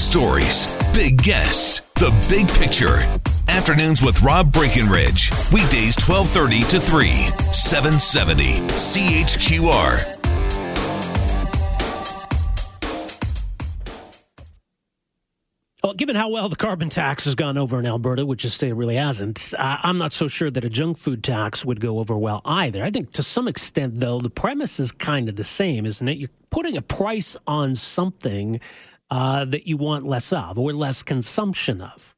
stories, big guests, the big picture. Afternoons with Rob Breckenridge. Weekdays 1230 to 3, 770 CHQR. Well, given how well the carbon tax has gone over in Alberta, which is say really hasn't, uh, I'm not so sure that a junk food tax would go over well either. I think to some extent, though, the premise is kind of the same, isn't it? You're putting a price on something uh, that you want less of or less consumption of.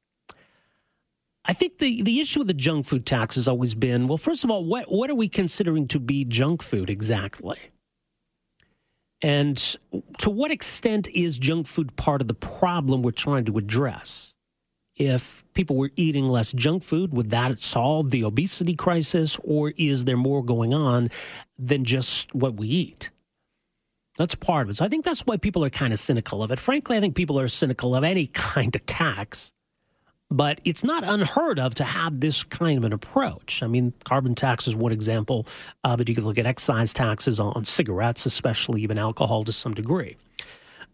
I think the, the issue with the junk food tax has always been well, first of all, what, what are we considering to be junk food exactly? And to what extent is junk food part of the problem we're trying to address? If people were eating less junk food, would that solve the obesity crisis, or is there more going on than just what we eat? That's part of it. So I think that's why people are kind of cynical of it. Frankly, I think people are cynical of any kind of tax but it's not unheard of to have this kind of an approach. I mean, carbon tax is one example, uh, but you could look at excise taxes on, on, cigarettes, especially even alcohol to some degree.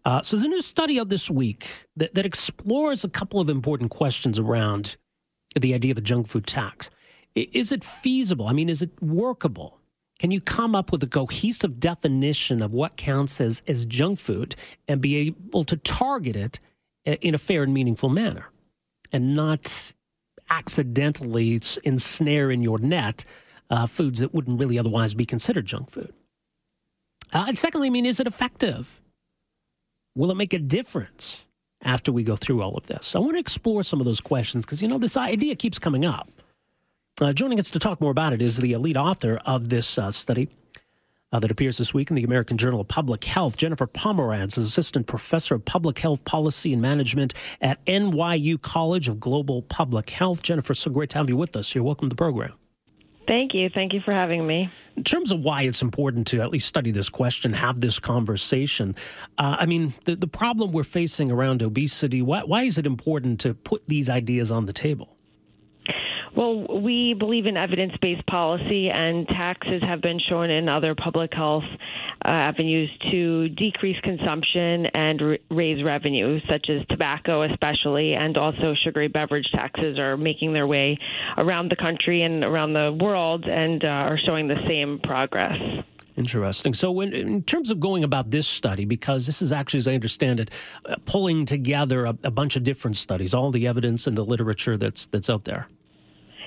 Uh, so there's a new study out this week that, that explores a couple of important questions around the idea of a junk food tax. Is it feasible? I mean, is it workable? Can you come up with a cohesive definition of what counts as, as junk food and be able to target it in a fair and meaningful manner? and not accidentally ensnare in your net uh, foods that wouldn't really otherwise be considered junk food. Uh, and secondly, I mean, is it effective? Will it make a difference after we go through all of this? I want to explore some of those questions because, you know, this idea keeps coming up. Uh, joining us to talk more about it is the lead author of this uh, study, uh, that appears this week in the American Journal of Public Health. Jennifer Pomeranz is Assistant Professor of Public Health Policy and Management at NYU College of Global Public Health. Jennifer, so great to have you with us. You're welcome to the program. Thank you. Thank you for having me. In terms of why it's important to at least study this question, have this conversation, uh, I mean, the, the problem we're facing around obesity, why, why is it important to put these ideas on the table? Well, we believe in evidence based policy, and taxes have been shown in other public health uh, avenues to decrease consumption and r- raise revenue, such as tobacco, especially, and also sugary beverage taxes are making their way around the country and around the world and uh, are showing the same progress. Interesting. So, when, in terms of going about this study, because this is actually, as I understand it, uh, pulling together a, a bunch of different studies, all the evidence and the literature that's that's out there.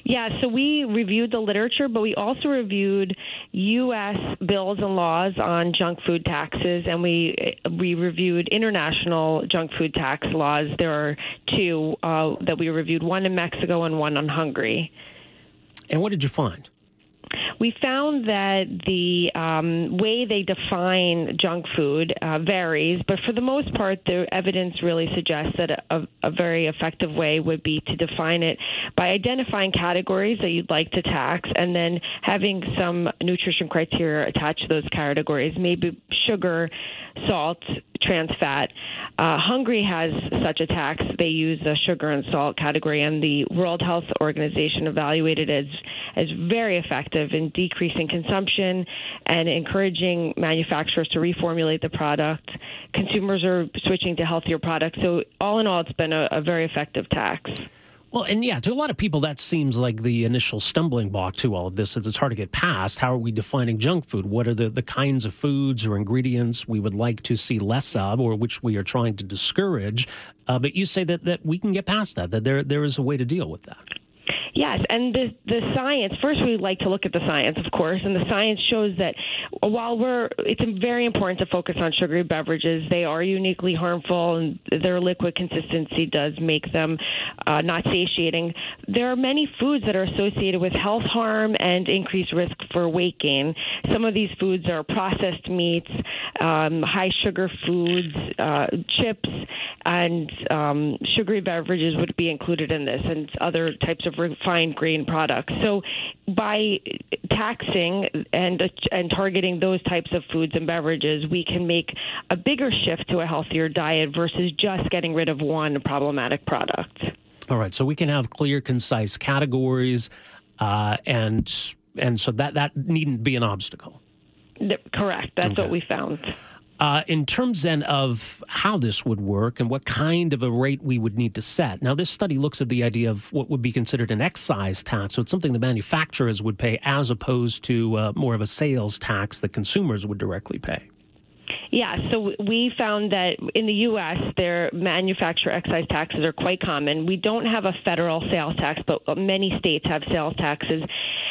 Yeah, so we reviewed the literature, but we also reviewed U.S. bills and laws on junk food taxes, and we we reviewed international junk food tax laws. There are two uh, that we reviewed: one in Mexico and one on Hungary. And what did you find? We found that the um, way they define junk food uh, varies, but for the most part, the evidence really suggests that a, a, very effective way would be to define it by identifying categories that you'd like to tax and then having some nutrition criteria attached to those categories, maybe sugar, salt, trans fat. Uh, Hungary has such a tax. They use the sugar and salt category, and the World Health Organization evaluated it as, as very effective in decreasing consumption and encouraging manufacturers to reformulate the product. Consumers are switching to healthier products. So, all in all, it's been a, a very effective tax. Well, and yeah, to a lot of people, that seems like the initial stumbling block to all of this. Is it's hard to get past. How are we defining junk food? What are the, the kinds of foods or ingredients we would like to see less of or which we are trying to discourage? Uh, but you say that, that we can get past that, that there, there is a way to deal with that. Yes, and the the science. First, we like to look at the science, of course, and the science shows that while we're, it's very important to focus on sugary beverages. They are uniquely harmful, and their liquid consistency does make them uh, not satiating. There are many foods that are associated with health harm and increased risk for weight gain. Some of these foods are processed meats, um, high sugar foods, uh, chips, and um, sugary beverages would be included in this, and other types of refined grain products. So by taxing and and targeting those types of foods and beverages, we can make a bigger shift to a healthier diet versus just getting rid of one problematic product. All right, so we can have clear, concise categories, uh, and and so that that needn't be an obstacle. Correct. That's okay. what we found. Uh, in terms then of how this would work and what kind of a rate we would need to set. Now, this study looks at the idea of what would be considered an excise tax. So it's something the manufacturers would pay as opposed to uh, more of a sales tax that consumers would directly pay. Yeah, so we found that in the U.S., their manufacturer excise taxes are quite common. We don't have a federal sales tax, but many states have sales taxes.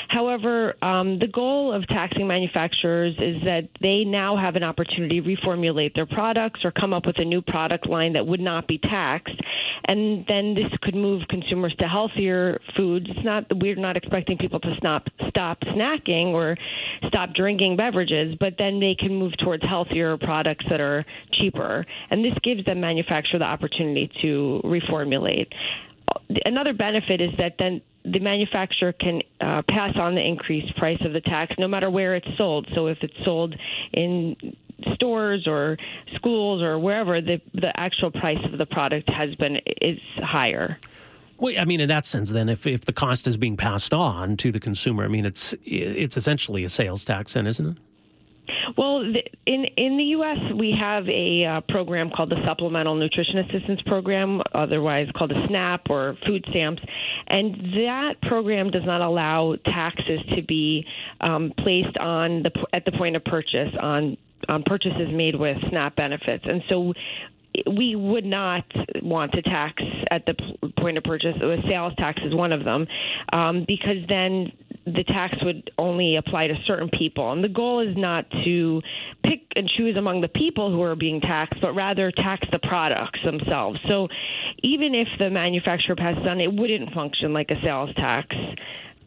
However, um, the goal of taxing manufacturers is that they now have an opportunity to reformulate their products or come up with a new product line that would not be taxed. And then this could move consumers to healthier foods. It's not we're not expecting people to stop stop snacking or stop drinking beverages, but then they can move towards healthier products that are cheaper. And this gives the manufacturer the opportunity to reformulate another benefit is that then the manufacturer can uh, pass on the increased price of the tax no matter where it's sold. So if it's sold in stores or schools or wherever, the the actual price of the product has been is higher. Well, I mean, in that sense, then, if, if the cost is being passed on to the consumer, I mean, it's it's essentially a sales tax, then, isn't it? Well, in in the U.S., we have a uh, program called the Supplemental Nutrition Assistance Program, otherwise called a SNAP or food stamps, and that program does not allow taxes to be um, placed on the at the point of purchase on on purchases made with SNAP benefits, and so we would not want to tax at the point of purchase. A sales tax is one of them, um, because then the tax would only apply to certain people. And the goal is not to pick and choose among the people who are being taxed, but rather tax the products themselves. So even if the manufacturer passes on, it wouldn't function like a sales tax.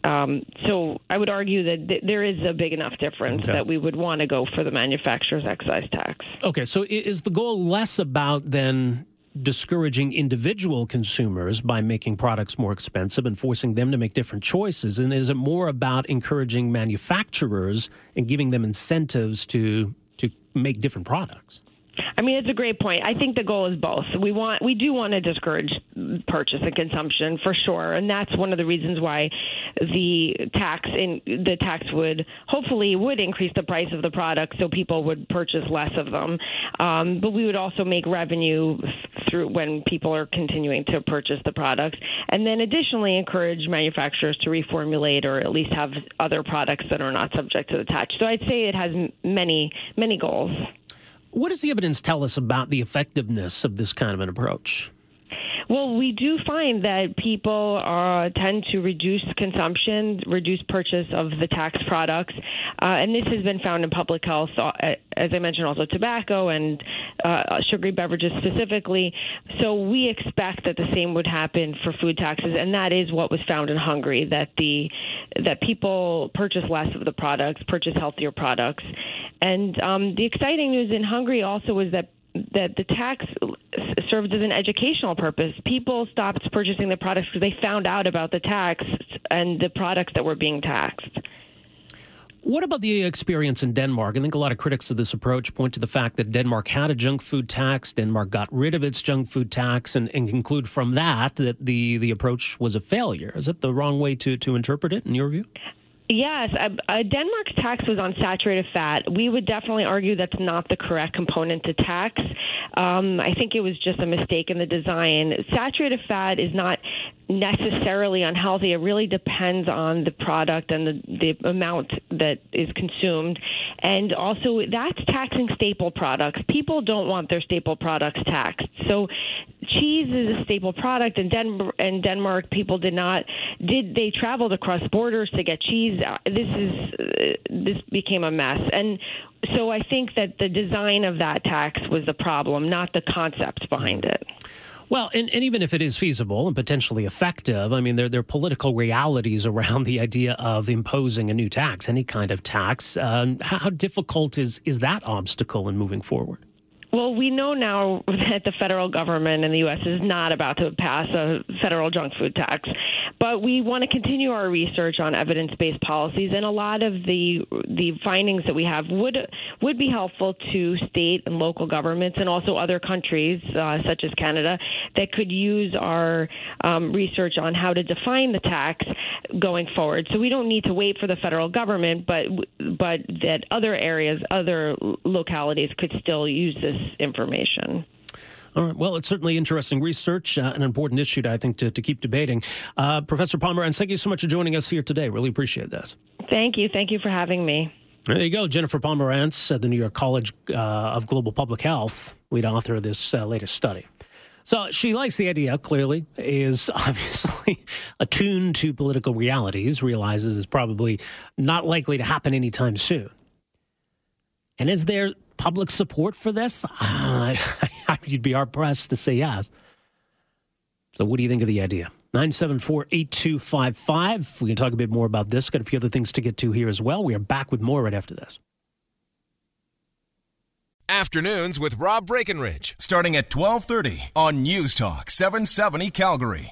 Um, so I would argue that th- there is a big enough difference okay. that we would want to go for the manufacturer's excise tax. Okay, so is the goal less about then discouraging individual consumers by making products more expensive and forcing them to make different choices? And is it more about encouraging manufacturers and giving them incentives to to make different products? I mean, it's a great point. I think the goal is both. We want, we do want to discourage purchase and consumption for sure, and that's one of the reasons why the tax in the tax would hopefully would increase the price of the product, so people would purchase less of them. Um, but we would also make revenue through when people are continuing to purchase the products, and then additionally encourage manufacturers to reformulate or at least have other products that are not subject to the tax. So I'd say it has many many goals. What does the evidence tell us about the effectiveness of this kind of an approach? Well, we do find that people uh, tend to reduce consumption, reduce purchase of the tax products, uh, and this has been found in public health, uh, as I mentioned, also tobacco and uh, sugary beverages specifically. So we expect that the same would happen for food taxes, and that is what was found in Hungary that the that people purchase less of the products, purchase healthier products, and um, the exciting news in Hungary also was that that the tax served as an educational purpose. People stopped purchasing the products because they found out about the tax and the products that were being taxed. What about the experience in Denmark? I think a lot of critics of this approach point to the fact that Denmark had a junk food tax. Denmark got rid of its junk food tax and, and conclude from that that the, the approach was a failure. Is that the wrong way to, to interpret it, in your view? Yes, uh, uh, Denmark's tax was on saturated fat. We would definitely argue that's not the correct component to tax. Um, I think it was just a mistake in the design. Saturated fat is not necessarily unhealthy. It really depends on the product and the, the amount that is consumed. And also, that's taxing staple products. People don't want their staple products taxed. So, cheese is a staple product. In, Den- in Denmark, people did not did they traveled across borders to get cheese. Uh, this is uh, this became a mess. And so, I think that the design of that tax was the problem, not the concept behind it. Well, and, and even if it is feasible and potentially effective, I mean, there, there are political realities around the idea of imposing a new tax, any kind of tax. Um, how, how difficult is, is that obstacle in moving forward? Well, we know now that the federal government in the U.S. is not about to pass a federal junk food tax. But we want to continue our research on evidence-based policies, and a lot of the the findings that we have would would be helpful to state and local governments, and also other countries uh, such as Canada that could use our um, research on how to define the tax going forward. So we don't need to wait for the federal government, but but that other areas, other localities could still use this information. All right. Well, it's certainly interesting research, uh, an important issue, to, I think, to, to keep debating. Uh, Professor Pomeranz, thank you so much for joining us here today. Really appreciate this. Thank you. Thank you for having me. There you go. Jennifer Pomeranz at the New York College uh, of Global Public Health, lead author of this uh, latest study. So she likes the idea, clearly, is obviously attuned to political realities, realizes it's probably not likely to happen anytime soon. And is there public support for this? Uh, you'd be hard pressed to say yes. So, what do you think of the idea? 974 8255. We can talk a bit more about this. Got a few other things to get to here as well. We are back with more right after this. Afternoons with Rob Breckenridge, starting at 1230 on News Talk 770 Calgary.